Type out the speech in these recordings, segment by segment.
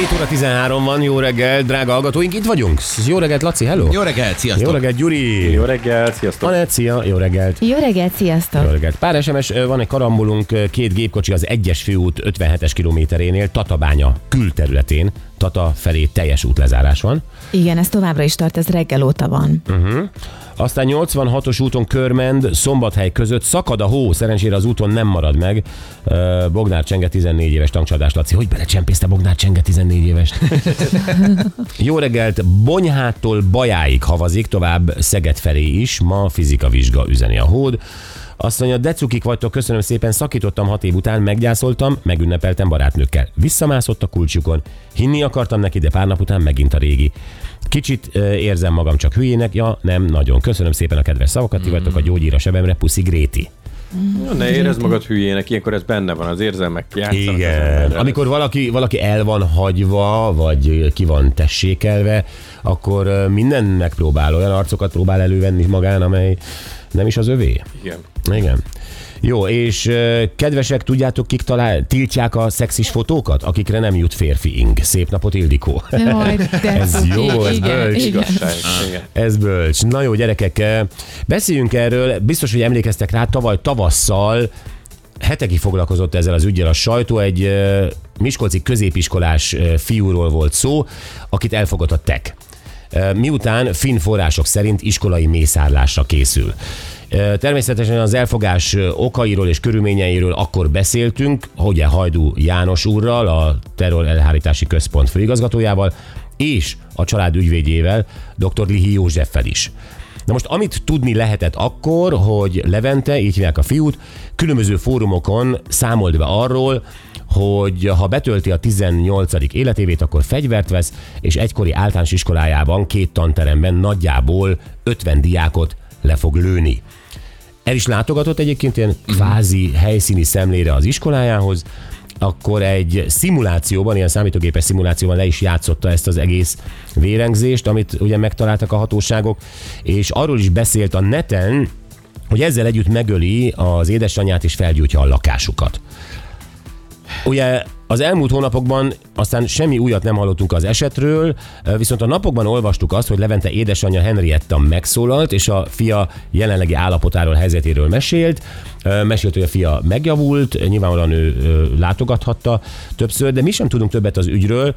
7 óra 13 van, jó reggel, drága hallgatóink, itt vagyunk. Jó reggelt, Laci, hello! Jó reggelt, sziasztok! Jó reggelt, Gyuri! Jó reggelt, sziasztok! Anett, szia, jó reggelt! Jó reggelt, sziasztok! Jó reggelt. Pár SMS, van egy karambolunk, két gépkocsi az egyes főút 57-es kilométerénél, Tatabánya külterületén, Tata felé teljes útlezárás van. Igen, ez továbbra is tart, ez reggel óta van. Aztán 86-os úton Körmend, Szombathely között szakad a hó, szerencsére az úton nem marad meg. Bognár Csenge 14 éves tankcsadás, Laci, hogy belecsempészte Bognár Csenge 14 éves? Jó reggelt, Bonyhától Bajáig havazik, tovább Szeged felé is, ma fizika vizsga üzeni a hód. Azt mondja, decukik vagytok, köszönöm szépen, szakítottam hat év után, meggyászoltam, megünnepeltem barátnőkkel. Visszamászott a kulcsukon, hinni akartam neki, de pár nap után megint a régi. Kicsit érzem magam csak hülyének, ja nem, nagyon. Köszönöm szépen a kedves szavakat, ti vagytok a gyógyír a sebemre, puszi Gréti. Ja, ne érezd magad hülyének, ilyenkor ez benne van, az érzelmek játszanak Igen. Amikor valaki, valaki el van hagyva, vagy ki van tessékelve, akkor minden megpróbál, olyan arcokat próbál elővenni magán, amely nem is az övé. Igen. Igen. Jó, és kedvesek, tudjátok, kik talál, tiltják a szexis fotókat, akikre nem jut férfi ing. Szép napot, Ildikó. Jaj, de Ez jó, ez igen, bölcs. igen. Ez bölcs. Na jó, gyerekek, beszéljünk erről. Biztos, hogy emlékeztek rá, tavaly tavasszal hetekig foglalkozott ezzel az ügyel a sajtó. Egy miskolci középiskolás fiúról volt szó, akit elfogott a TEK. Miután finn források szerint iskolai mészárlásra készül. Természetesen az elfogás okairól és körülményeiről akkor beszéltünk, ugye Hajdú János úrral, a Terror Elhárítási Központ főigazgatójával, és a család ügyvédjével, dr. Lihi Józseffel is. Na most, amit tudni lehetett akkor, hogy Levente, így hívják a fiút, különböző fórumokon számolt be arról, hogy ha betölti a 18. életévét, akkor fegyvert vesz, és egykori általános iskolájában, két tanteremben nagyjából 50 diákot le fog lőni. El is látogatott egyébként ilyen kvázi helyszíni szemlére az iskolájához, akkor egy szimulációban, ilyen számítógépes szimulációban le is játszotta ezt az egész vérengzést, amit ugye megtaláltak a hatóságok, és arról is beszélt a neten, hogy ezzel együtt megöli az édesanyját és felgyújtja a lakásukat. Ugye az elmúlt hónapokban aztán semmi újat nem hallottunk az esetről, viszont a napokban olvastuk azt, hogy Levente édesanyja Henrietta megszólalt, és a fia jelenlegi állapotáról, helyzetéről mesélt. Mesélt, hogy a fia megjavult, nyilvánvalóan ő látogathatta többször, de mi sem tudunk többet az ügyről.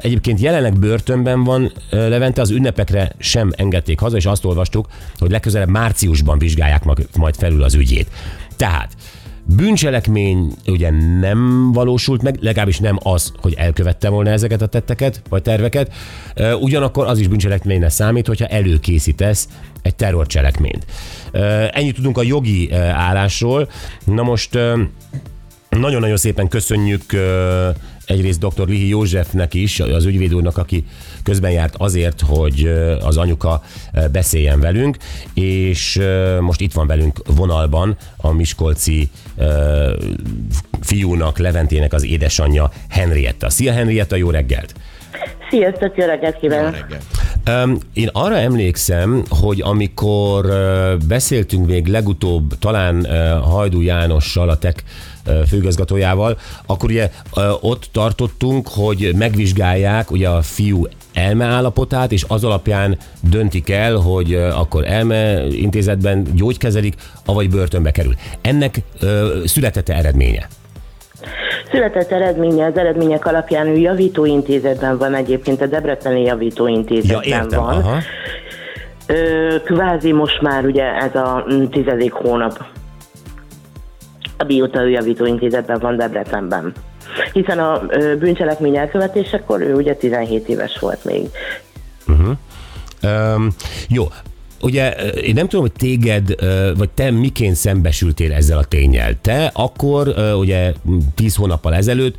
Egyébként jelenleg börtönben van Levente, az ünnepekre sem engedték haza, és azt olvastuk, hogy legközelebb márciusban vizsgálják majd felül az ügyét. Tehát Bűncselekmény ugye nem valósult meg, legalábbis nem az, hogy elkövette volna ezeket a tetteket, vagy terveket. Ugyanakkor az is bűncselekményre számít, hogyha előkészítesz egy terrorcselekményt. Ennyit tudunk a jogi állásról. Na most nagyon-nagyon szépen köszönjük egyrészt dr. Lihi Józsefnek is, az ügyvéd úrnak, aki közben járt azért, hogy az anyuka beszéljen velünk, és most itt van velünk vonalban a Miskolci fiúnak, Leventének az édesanyja Henrietta. Szia Henrietta, jó reggelt! Sziasztok, jó reggelt Jó kívánok! reggelt. Én arra emlékszem, hogy amikor beszéltünk még legutóbb talán Hajdú Jánossal, a TEK főigazgatójával, akkor ugye ott tartottunk, hogy megvizsgálják ugye a fiú elmeállapotát, és az alapján döntik el, hogy akkor elme intézetben gyógykezelik, avagy börtönbe kerül. Ennek születette eredménye? Született eredménye, az eredmények alapján ő javítóintézetben van egyébként, a Debreceni Ja, javítóintézetben értem. van. Aha. Ö, kvázi most már ugye ez a tizedik hónap, mióta ő javítóintézetben van Debrecenben. Hiszen a bűncselekmény elkövetésekor ő ugye 17 éves volt még. Um, jó, ugye én nem tudom, hogy téged, vagy te miként szembesültél ezzel a tényel. Te akkor, ugye 10 hónappal ezelőtt,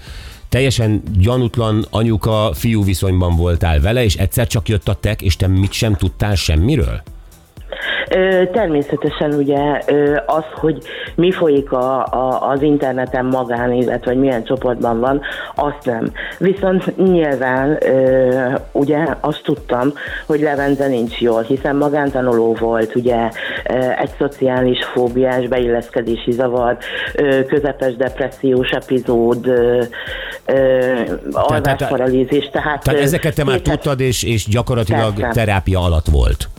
teljesen gyanútlan anyuka-fiú viszonyban voltál vele, és egyszer csak jött a tek, és te mit sem tudtál semmiről? Természetesen ugye az, hogy mi folyik a, a, az interneten magán, illetve hogy milyen csoportban van, azt nem. Viszont nyilván ugye azt tudtam, hogy Levente nincs jól, hiszen magántanuló volt, ugye egy szociális fóbiás beilleszkedési zavar, közepes depressziós epizód, alvásparalízis, tehát... Tehát ö, ezeket te már tudtad, és, és gyakorlatilag Persze. terápia alatt volt.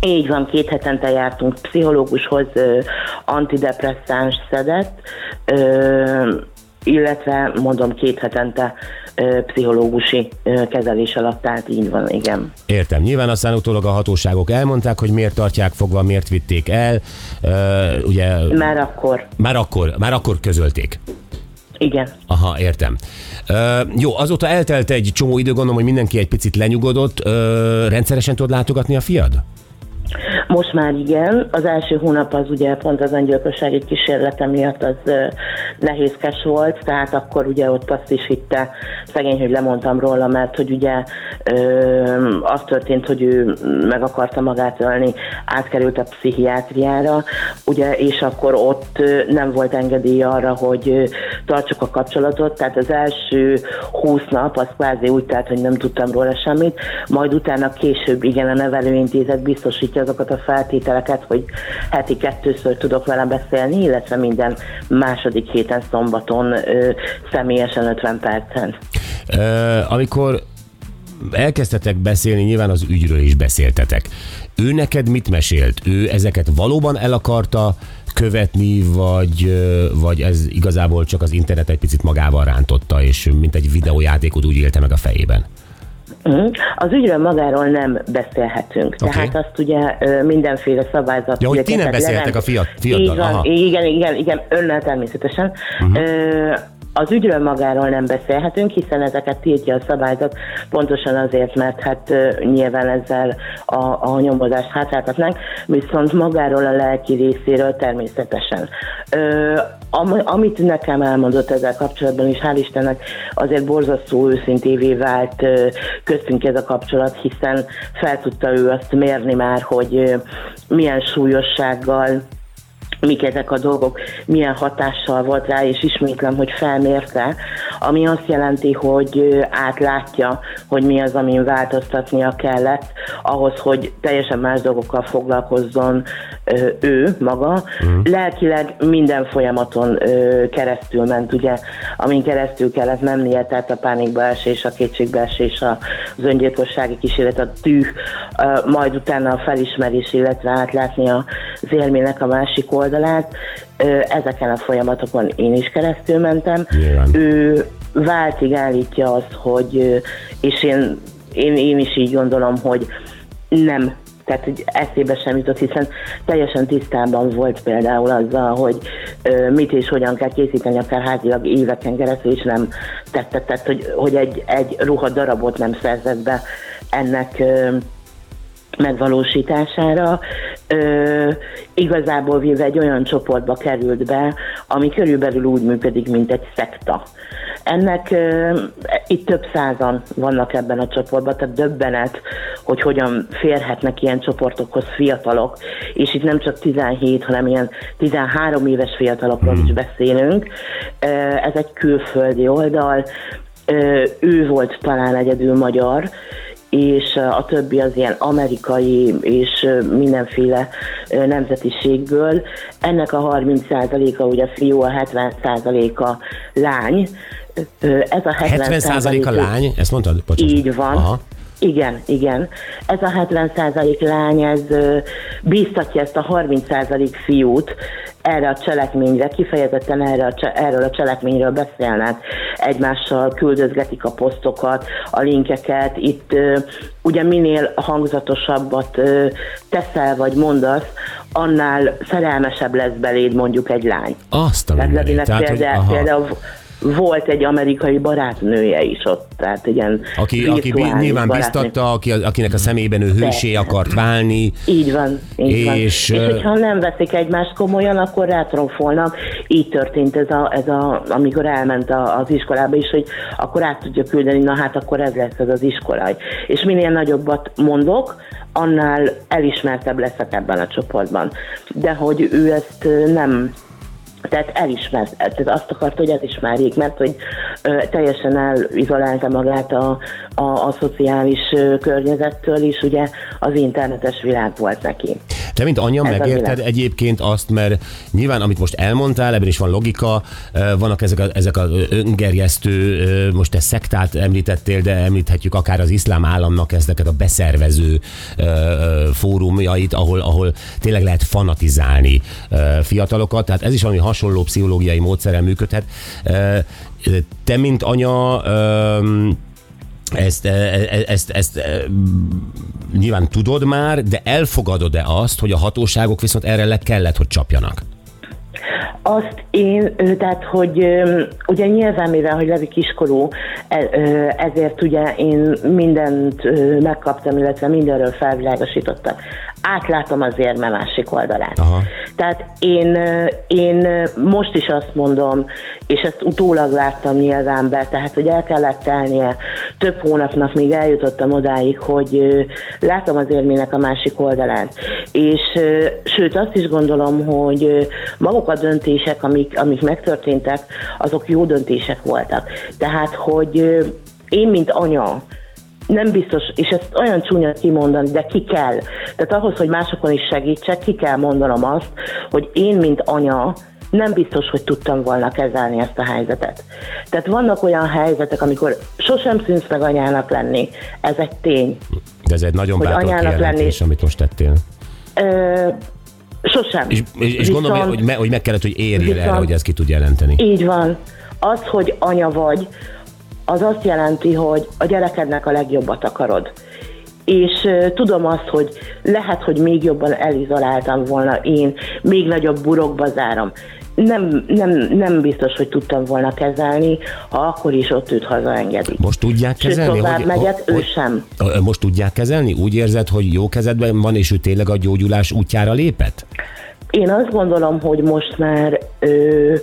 Így van, két hetente jártunk pszichológushoz, ö, antidepresszáns szedett, ö, illetve mondom két hetente ö, pszichológusi ö, kezelés alatt állt, így van, igen. Értem. Nyilván aztán utólag a hatóságok elmondták, hogy miért tartják fogva, miért vitték el. Uh, ugye Már akkor, már akkor, már akkor közölték. igen. Aha, értem. Uh, jó, azóta eltelt egy csomó idő, gondolom, hogy mindenki egy picit lenyugodott. Uh, rendszeresen tudod látogatni a fiad? Most már igen, az első hónap az ugye pont az öngyilkossági kísérlete miatt az nehézkes volt, tehát akkor ugye ott azt is hitte szegény, hogy lemondtam róla, mert hogy ugye ö, az történt, hogy ő meg akarta magát ölni, átkerült a pszichiátriára, ugye, és akkor ott nem volt engedély arra, hogy tartsuk a kapcsolatot, tehát az első 20 nap az kvázi úgy telt, hogy nem tudtam róla semmit, majd utána később igen a nevelőintézet biztosítja azokat a feltételeket, hogy heti kettőször tudok vele beszélni, illetve minden második héten szombaton ö, személyesen 50 percen. Uh, amikor elkezdtetek beszélni, nyilván az ügyről is beszéltetek. Ő neked mit mesélt? Ő ezeket valóban el akarta követni, vagy, ö, vagy ez igazából csak az internet egy picit magával rántotta, és mint egy videójátékot úgy élte meg a fejében? Mhm. Az ügyről magáról nem beszélhetünk. Oké. Tehát azt ugye mindenféle szabályzat... Ja, hogy ti nem beszéltek a fiat- van, aha. Igen, igen, igen, önnel természetesen. Ö, az ügyről magáról nem beszélhetünk, hiszen ezeket tiltja a szabályzat, pontosan azért, mert hát nyilván ezzel a, a nyomozást hátráltatnánk, viszont magáról a lelki részéről természetesen. Ö, am, amit nekem elmondott ezzel kapcsolatban, és hál' Istennek azért borzasztó őszintévé vált köztünk ez a kapcsolat, hiszen fel tudta ő azt mérni már, hogy milyen súlyossággal mik ezek a dolgok, milyen hatással volt rá, és ismétlem, hogy felmérte, ami azt jelenti, hogy átlátja, hogy mi az, amin változtatnia kellett, ahhoz, hogy teljesen más dolgokkal foglalkozzon ő maga. Mm. Lelkileg minden folyamaton keresztül ment, ugye, amin keresztül kellett mennie, tehát a pánikbeesés, a kétségbeesés, az öngyilkossági kísérlet, a tűh, majd utána a felismerés, illetve átlátni az élménynek a másik oldalát. Ezeken a folyamatokon én is keresztül mentem. Nyilván. Ő váltig állítja azt, hogy, és én, én, én is így gondolom, hogy nem tehát hogy eszébe sem jutott, hiszen teljesen tisztában volt például azzal, hogy ö, mit és hogyan kell készíteni, akár házilag éveken keresztül, és nem tette, tehát hogy, hogy egy, egy ruha darabot nem szerzett be ennek ö, megvalósítására. Ö, igazából véve egy olyan csoportba került be, ami körülbelül úgy működik, mint egy szekta. Ennek ö, itt több százan vannak ebben a csoportban, tehát döbbenet, hogy hogyan férhetnek ilyen csoportokhoz fiatalok, és itt nem csak 17, hanem ilyen 13 éves fiatalokról is beszélünk. Ö, ez egy külföldi oldal, ő volt talán egyedül magyar, és a többi az ilyen amerikai és mindenféle nemzetiségből. Ennek a 30%-a ugye fiú, a 70%-a lány. Ez a 70% a lány? Ezt mondtad? Bocsánat. így van. Aha. Igen, igen. Ez a 70% lány, ez ö, bíztatja ezt a 30% fiút erre a cselekményre, kifejezetten erre a, erről a cselekményről beszélnek, egymással küldözgetik a posztokat, a linkeket. Itt ugye minél hangzatosabbat teszel vagy mondasz, annál szerelmesebb lesz beléd mondjuk egy lány. Azt a mindenit. Tehát, hogy, például, aha. például volt egy amerikai barátnője is ott, tehát ilyen Aki, aki nyilván barátnő. biztatta, aki, akinek a szemében ő hősé akart válni. Így van, így van. És, És, hogyha nem veszik egymást komolyan, akkor rátromfolnak. Így történt ez, a, ez a, amikor elment a, az iskolába is, hogy akkor át tudja küldeni, na hát akkor ez lesz ez az iskola. És minél nagyobbat mondok, annál elismertebb leszek ebben a csoportban. De hogy ő ezt nem tehát elismert, tehát azt akart, hogy elismerjék, mert hogy ö, teljesen elizolálta magát a, a, a szociális környezettől is, ugye az internetes világ volt neki. Te, mint anya, Ez megérted egyébként azt, mert nyilván, amit most elmondtál, ebben is van logika, vannak ezek a, ezek a öngerjesztő, most te szektát említettél, de említhetjük akár az iszlám államnak ezeket a beszervező fórumjait, ahol, ahol tényleg lehet fanatizálni fiatalokat, tehát ez is valami hasonló pszichológiai módszerrel működhet. Te, mint anya, ezt, e- e- ezt, ezt, ezt nyilván tudod már, de elfogadod-e azt, hogy a hatóságok viszont erre le kellett, hogy csapjanak? Azt én, tehát, hogy ugye nyilván, mivel, hogy Levi kiskorú, e- ezért ugye én mindent megkaptam, illetve mindenről felvilágosítottak. Átlátom az érme másik oldalát. Aha. Tehát én, én most is azt mondom, és ezt utólag láttam nyilván be, tehát hogy el kellett telnie több hónapnak, míg eljutottam odáig, hogy látom az érmének a másik oldalát. És sőt azt is gondolom, hogy maguk a döntések, amik, amik megtörténtek, azok jó döntések voltak. Tehát, hogy én, mint anya, nem biztos, és ezt olyan csúnya kimondani, de ki kell. Tehát ahhoz, hogy másokon is segítsek, ki kell mondanom azt, hogy én, mint anya, nem biztos, hogy tudtam volna kezelni ezt a helyzetet. Tehát vannak olyan helyzetek, amikor sosem szűnsz meg anyának lenni. Ez egy tény. De ez egy nagyon bátor anyának kijelentés, lenni. amit most tettél. Ö, sosem. És, és, és gondolom, hogy, me, hogy meg kellett, hogy érjél Viszont- erre, hogy ezt ki tud jelenteni. Így van. Az, hogy anya vagy, az azt jelenti, hogy a gyerekednek a legjobbat akarod. És uh, tudom azt, hogy lehet, hogy még jobban elizoláltam volna én, még nagyobb burokba zárom. Nem, nem, nem biztos, hogy tudtam volna kezelni, ha akkor is ott őt hazaengedik. Most tudják Sőt, kezelni? tovább megyek, ő hogy, sem. Ö, Most tudják kezelni? Úgy érzed, hogy jó kezedben van, és ő tényleg a gyógyulás útjára lépett? Én azt gondolom, hogy most már ö,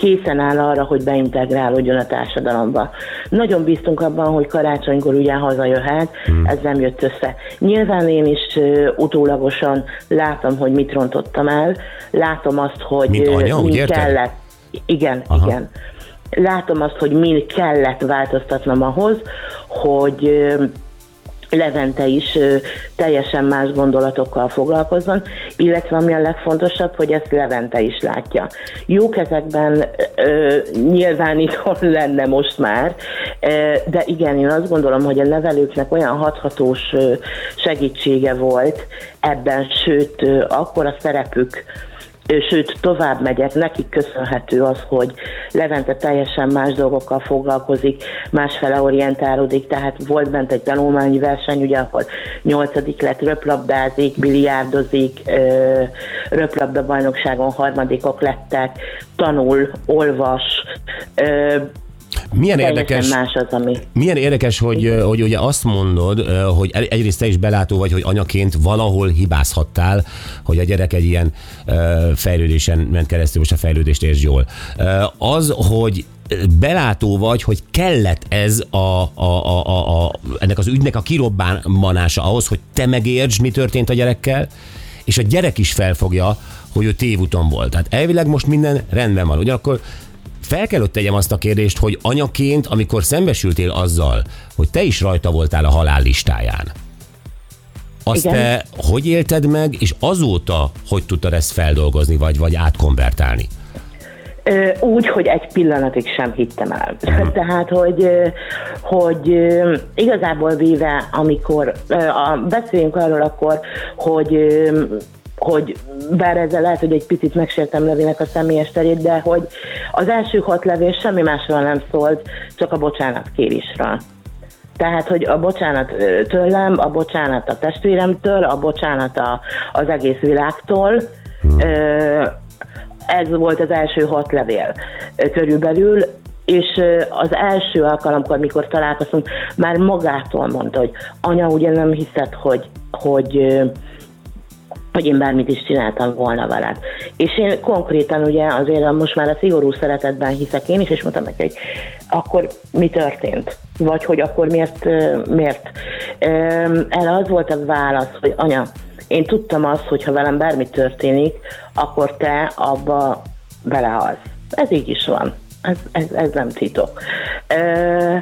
készen áll arra, hogy beintegrálódjon a társadalomba. Nagyon bíztunk abban, hogy karácsonykor ugye hazajöhet, hmm. ez nem jött össze. Nyilván én is ö, utólagosan látom, hogy mit rontottam el, látom azt, hogy Mint anya, mi érted? kellett. Igen, Aha. igen. Látom azt, hogy mi kellett változtatnom ahhoz, hogy ö, Levente is ö, teljesen más gondolatokkal foglalkozzon, illetve ami a legfontosabb, hogy ezt Levente is látja. Jó kezekben ö, nyilván itthon lenne most már, ö, de igen, én azt gondolom, hogy a nevelőknek olyan hathatós ö, segítsége volt ebben, sőt, ö, akkor a szerepük Sőt, tovább megyek, nekik köszönhető az, hogy Levente teljesen más dolgokkal foglalkozik, másfele orientálódik, tehát volt bent egy tanulmányi verseny, ugye, ahol nyolcadik lett, röplabdázik, biliárdozik, röplabda bajnokságon harmadikok lettek, tanul, olvas, Milyen érdekes, más az, ami... milyen érdekes hogy, hogy ugye azt mondod, hogy egyrészt te is belátó vagy, hogy anyaként valahol hibázhattál, hogy a gyerek egy ilyen fejlődésen ment keresztül, most a fejlődést értsd jól. Az, hogy belátó vagy, hogy kellett ez a, a, a, a, a, ennek az ügynek a kirobbanása ahhoz, hogy te megértsd, mi történt a gyerekkel, és a gyerek is felfogja, hogy ő tévúton volt. Tehát elvileg most minden rendben van. Ugyanakkor fel kell ott tegyem azt a kérdést, hogy anyaként, amikor szembesültél azzal, hogy te is rajta voltál a halál listáján, azt Igen. te hogy élted meg, és azóta hogy tudtad ezt feldolgozni, vagy, vagy átkonvertálni? Úgy, hogy egy pillanatig sem hittem el. Tehát, hogy, hogy igazából véve, amikor beszéljünk arról akkor, hogy hogy bár ezzel lehet, hogy egy picit megsértem Levinek a személyes terét, de hogy az első hat levél semmi másról nem szólt, csak a bocsánat kérésről. Tehát, hogy a bocsánat tőlem, a bocsánat a testvéremtől, a bocsánat a, az egész világtól. Ö, Ez volt az első hat levél körülbelül, és az első alkalomkor, mikor találkoztunk, már magától mondta, hogy anya, ugye nem hiszed, hogy, hogy hogy én bármit is csináltam volna veled. És én konkrétan ugye azért most már a szigorú szeretetben hiszek én is, és mondtam neki, hogy akkor mi történt? vagy hogy akkor miért, miért. Erre az volt a válasz, hogy anya, én tudtam azt, hogy ha velem bármi történik, akkor te abba belehalsz. Ez így is van. Ez, ez, ez nem titok. Ö,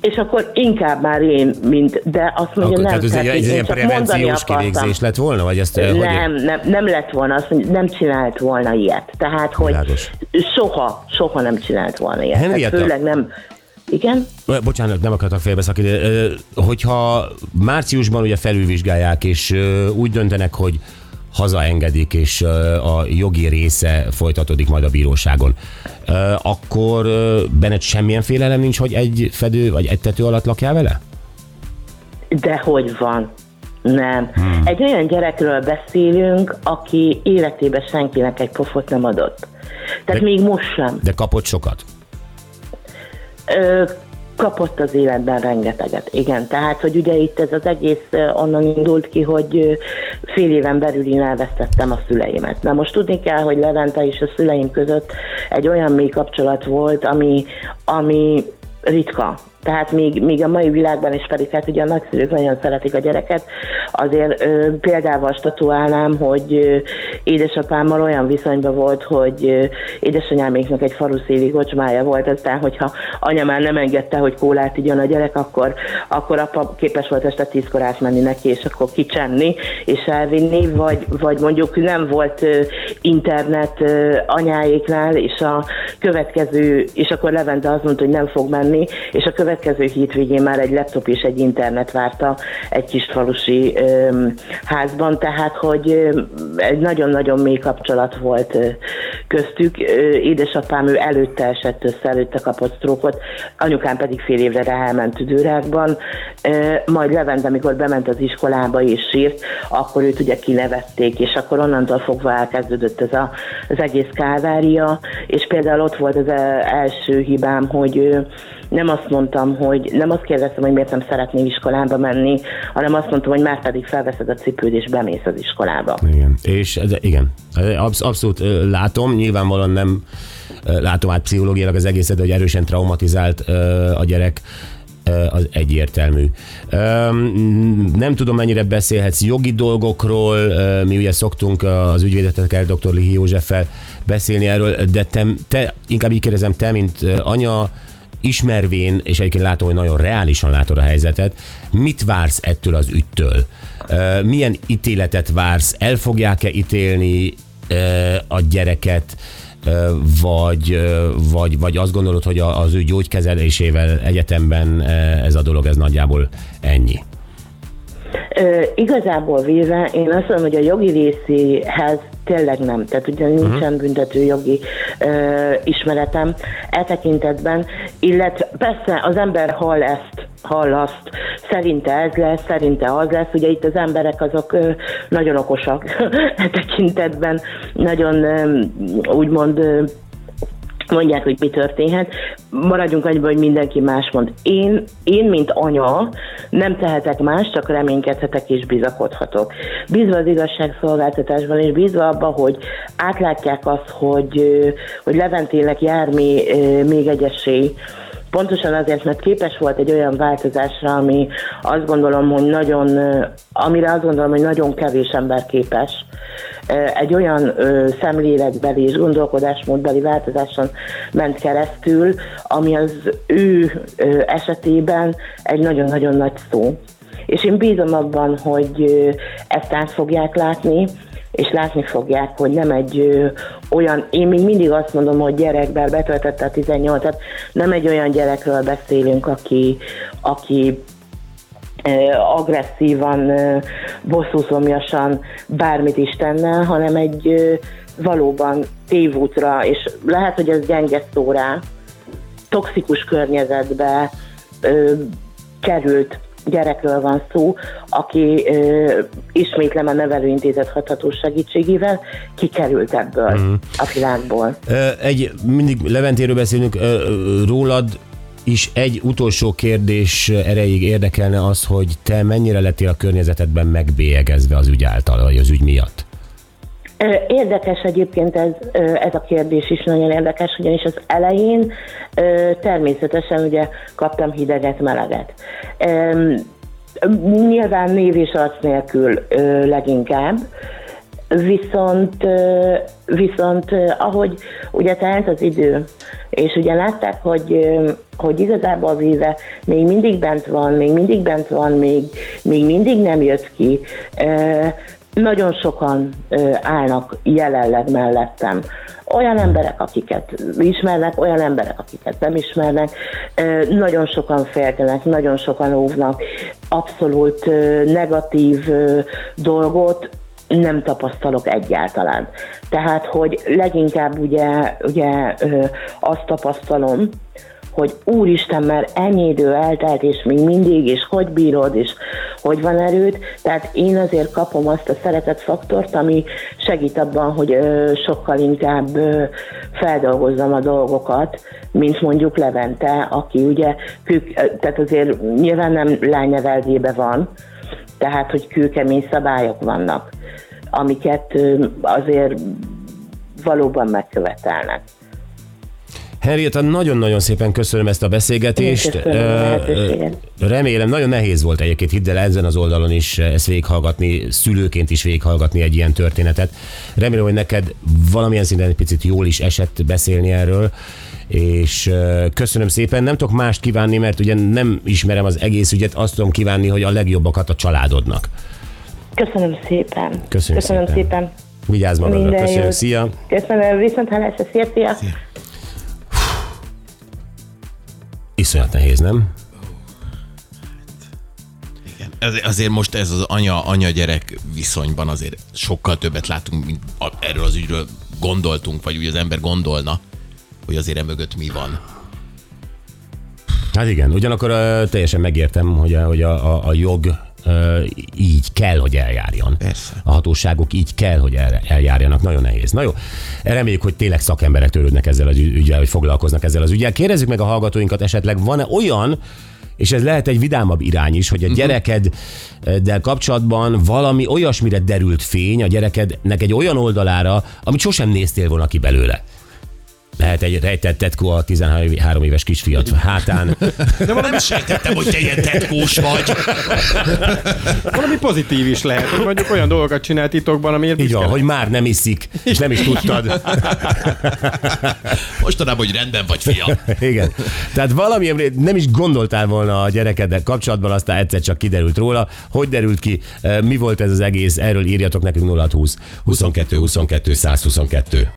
és akkor inkább már én, mint, de azt mondja, Akkor, nem. tehát ez egy, tehát egy ilyen prevenciós kivégzés lett volna? Vagy ezt, eh, hogy Nem, nem, nem lett volna, azt mondja, nem csinált volna ilyet. Tehát, hogy Világos. soha, soha nem csinált volna ilyet. Tehát Henrietta. főleg nem. Igen? Bocsánat, nem akartak félbeszakítani. Hogyha márciusban ugye felülvizsgálják, és úgy döntenek, hogy hazaengedik, és a jogi része folytatódik majd a bíróságon, akkor ö, benned semmilyen félelem nincs, hogy egy fedő vagy egy tető alatt lakjál vele? De hogy van? Nem. Hmm. Egy olyan gyerekről beszélünk, aki életében senkinek egy pofot nem adott. Tehát De- még most sem. De kapott sokat? Ö, kapott az életben rengeteget, igen. Tehát, hogy ugye itt ez az egész onnan indult ki, hogy fél éven belül én elvesztettem a szüleimet. Na most tudni kell, hogy Levente és a szüleim között egy olyan mély kapcsolat volt, ami, ami ritka. Tehát még, még a mai világban is pedig hát ugye a nagyszülők nagyon szeretik a gyereket, azért ö, példával statuálnám, hogy ö, édesapámmal olyan viszonyban volt, hogy ö, édesanyáméknak egy faluszéli kocsmája volt, aztán hogyha anya már nem engedte, hogy kólát igyon a gyerek, akkor, akkor apa képes volt este tízkor átmenni neki, és akkor kicsenni, és elvinni, vagy, vagy mondjuk nem volt ö, internet ö, anyáéknál, és a következő, és akkor Levente azt mondta, hogy nem fog menni, és a következő hétvégén már egy laptop és egy internet várta egy kis falusi ö, házban, tehát hogy ö, egy nagyon-nagyon mély kapcsolat volt ö, köztük. Ö, édesapám ő előtte esett össze, előtte kapott sztrókot, anyukám pedig fél évre rá elment tüdőrákban, ö, majd Levent, amikor bement az iskolába és sírt, akkor őt ugye kinevették, és akkor onnantól fogva elkezdődött ez a, az egész kávária, és például ott volt az e- első hibám, hogy nem azt mondtam, hogy nem azt kérdeztem, hogy miért nem szeretnél iskolába menni, hanem azt mondtam, hogy már pedig felveszed a cipőd és bemész az iskolába. Igen. És ez, igen, absz- abszolút látom, nyilvánvalóan nem látom át pszichológiailag az egészet, hogy erősen traumatizált a gyerek, az egyértelmű. Nem tudom, mennyire beszélhetsz jogi dolgokról, mi ugye szoktunk az ügyvédetekkel, dr. Lihi Józseffel beszélni erről, de te, te inkább így kérdezem, te, mint anya, ismervén, és egyébként látom, hogy nagyon reálisan látod a helyzetet, mit vársz ettől az ügytől? Milyen ítéletet vársz? El fogják-e ítélni a gyereket, vagy, vagy, vagy azt gondolod, hogy az ő gyógykezelésével egyetemben ez a dolog, ez nagyjából ennyi? Ö, igazából véve, én azt mondom, hogy a jogi részéhez tényleg nem. Tehát ugye nincsen uh-huh. büntető jogi ö, ismeretem e tekintetben, illetve persze az ember hall ezt, hall azt, szerinte ez lesz, szerinte az lesz, ugye itt az emberek azok ö, nagyon okosak e tekintetben, nagyon ö, úgymond ö, mondják, hogy mi történhet. Maradjunk annyiban, hogy mindenki más mond. Én, én, mint anya, nem tehetek más, csak reménykedhetek és bizakodhatok. Bízva az igazságszolgáltatásban, és bízva abban, hogy átlátják azt, hogy, hogy Leventének jár még egy esély, Pontosan azért, mert képes volt egy olyan változásra, ami azt gondolom, hogy nagyon, amire azt gondolom, hogy nagyon kevés ember képes. Egy olyan szemléletbeli és gondolkodásmódbeli változáson ment keresztül, ami az ő esetében egy nagyon-nagyon nagy szó. És én bízom abban, hogy ezt át fogják látni, és látni fogják, hogy nem egy ö, olyan, én még mindig azt mondom, hogy gyerek, bár betöltette a 18-at, nem egy olyan gyerekről beszélünk, aki, aki agresszívan, bosszúszomjasan bármit is tenne, hanem egy valóban tévútra, és lehet, hogy ez gyenge szó rá, toxikus környezetbe ö, került gyerekről van szó, aki ö, ismétlem a nevelőintézet hatható segítségével kikerült ebből mm. a világból. Egy, mindig Leventéről beszélünk, rólad is egy utolsó kérdés erejéig érdekelne az, hogy te mennyire lettél a környezetedben megbélyegezve az ügy által, vagy az ügy miatt? Érdekes egyébként ez, ez a kérdés is nagyon érdekes, ugyanis az elején természetesen ugye kaptam hideget, meleget. Nyilván név és arc nélkül leginkább, viszont, viszont ahogy ugye telt az idő, és ugye látták, hogy, hogy igazából az íze még mindig bent van, még mindig bent van, még, még mindig nem jött ki, nagyon sokan állnak jelenleg mellettem. Olyan emberek, akiket ismernek, olyan emberek, akiket nem ismernek, nagyon sokan féltenek, nagyon sokan óvnak, abszolút negatív dolgot nem tapasztalok egyáltalán. Tehát, hogy leginkább ugye, ugye azt tapasztalom, hogy úristen, mert ennyi idő eltelt, és még mindig, és hogy bírod, és hogy van erőd. Tehát én azért kapom azt a szeretet faktort, ami segít abban, hogy ö, sokkal inkább ö, feldolgozzam a dolgokat, mint mondjuk Levente, aki ugye, kük, tehát azért nyilván nem lányneveldébe van, tehát, hogy kőkemény szabályok vannak, amiket ö, azért valóban megkövetelnek. Henrietta, nagyon-nagyon szépen köszönöm ezt a beszélgetést. Köszönöm a Remélem, nagyon nehéz volt egyébként, hidd el ezen az oldalon is ezt végighallgatni, szülőként is végighallgatni egy ilyen történetet. Remélem, hogy neked valamilyen szinten egy picit jól is esett beszélni erről, és köszönöm szépen. Nem tudok mást kívánni, mert ugye nem ismerem az egész ügyet, azt tudom kívánni, hogy a legjobbakat a családodnak. Köszönöm szépen. Köszönjük Köszönöm szépen. szépen. Vigyázz magadra, köszönjük, jót. szia! Köszönöm, viszont hallásra, szia, szia. Iszonyat nehéz, nem? Igen. Azért, most ez az anya, anya-gyerek viszonyban azért sokkal többet látunk, mint erről az ügyről gondoltunk, vagy úgy az ember gondolna, hogy azért emögött mi van. Hát igen, ugyanakkor uh, teljesen megértem, hogy a, hogy a, a, a jog így kell, hogy eljárjon. Persze. A hatóságok így kell, hogy el, eljárjanak. Nagyon nehéz. Na jó, reméljük, hogy tényleg szakemberek törődnek ezzel az ügy- ügyel, hogy foglalkoznak ezzel az ügyel. Kérdezzük meg a hallgatóinkat esetleg, van-e olyan, és ez lehet egy vidámabb irány is, hogy a gyerekeddel kapcsolatban valami olyasmire derült fény a gyerekednek egy olyan oldalára, amit sosem néztél volna ki belőle. Lehet egy rejtett tetkó a 13 éves kisfiat hátán. De nem sejtettem, hogy te ilyen tetkós vagy. Valami pozitív is lehet, hogy mondjuk olyan dolgokat csinál titokban, amiért Így van, hogy már nem iszik, és nem is tudtad. Mostanában, hogy rendben vagy, fia. Igen. Tehát valami, nem is gondoltál volna a gyerekeddel kapcsolatban, aztán egyszer csak kiderült róla. Hogy derült ki, mi volt ez az egész, erről írjatok nekünk 0620 22 22 122.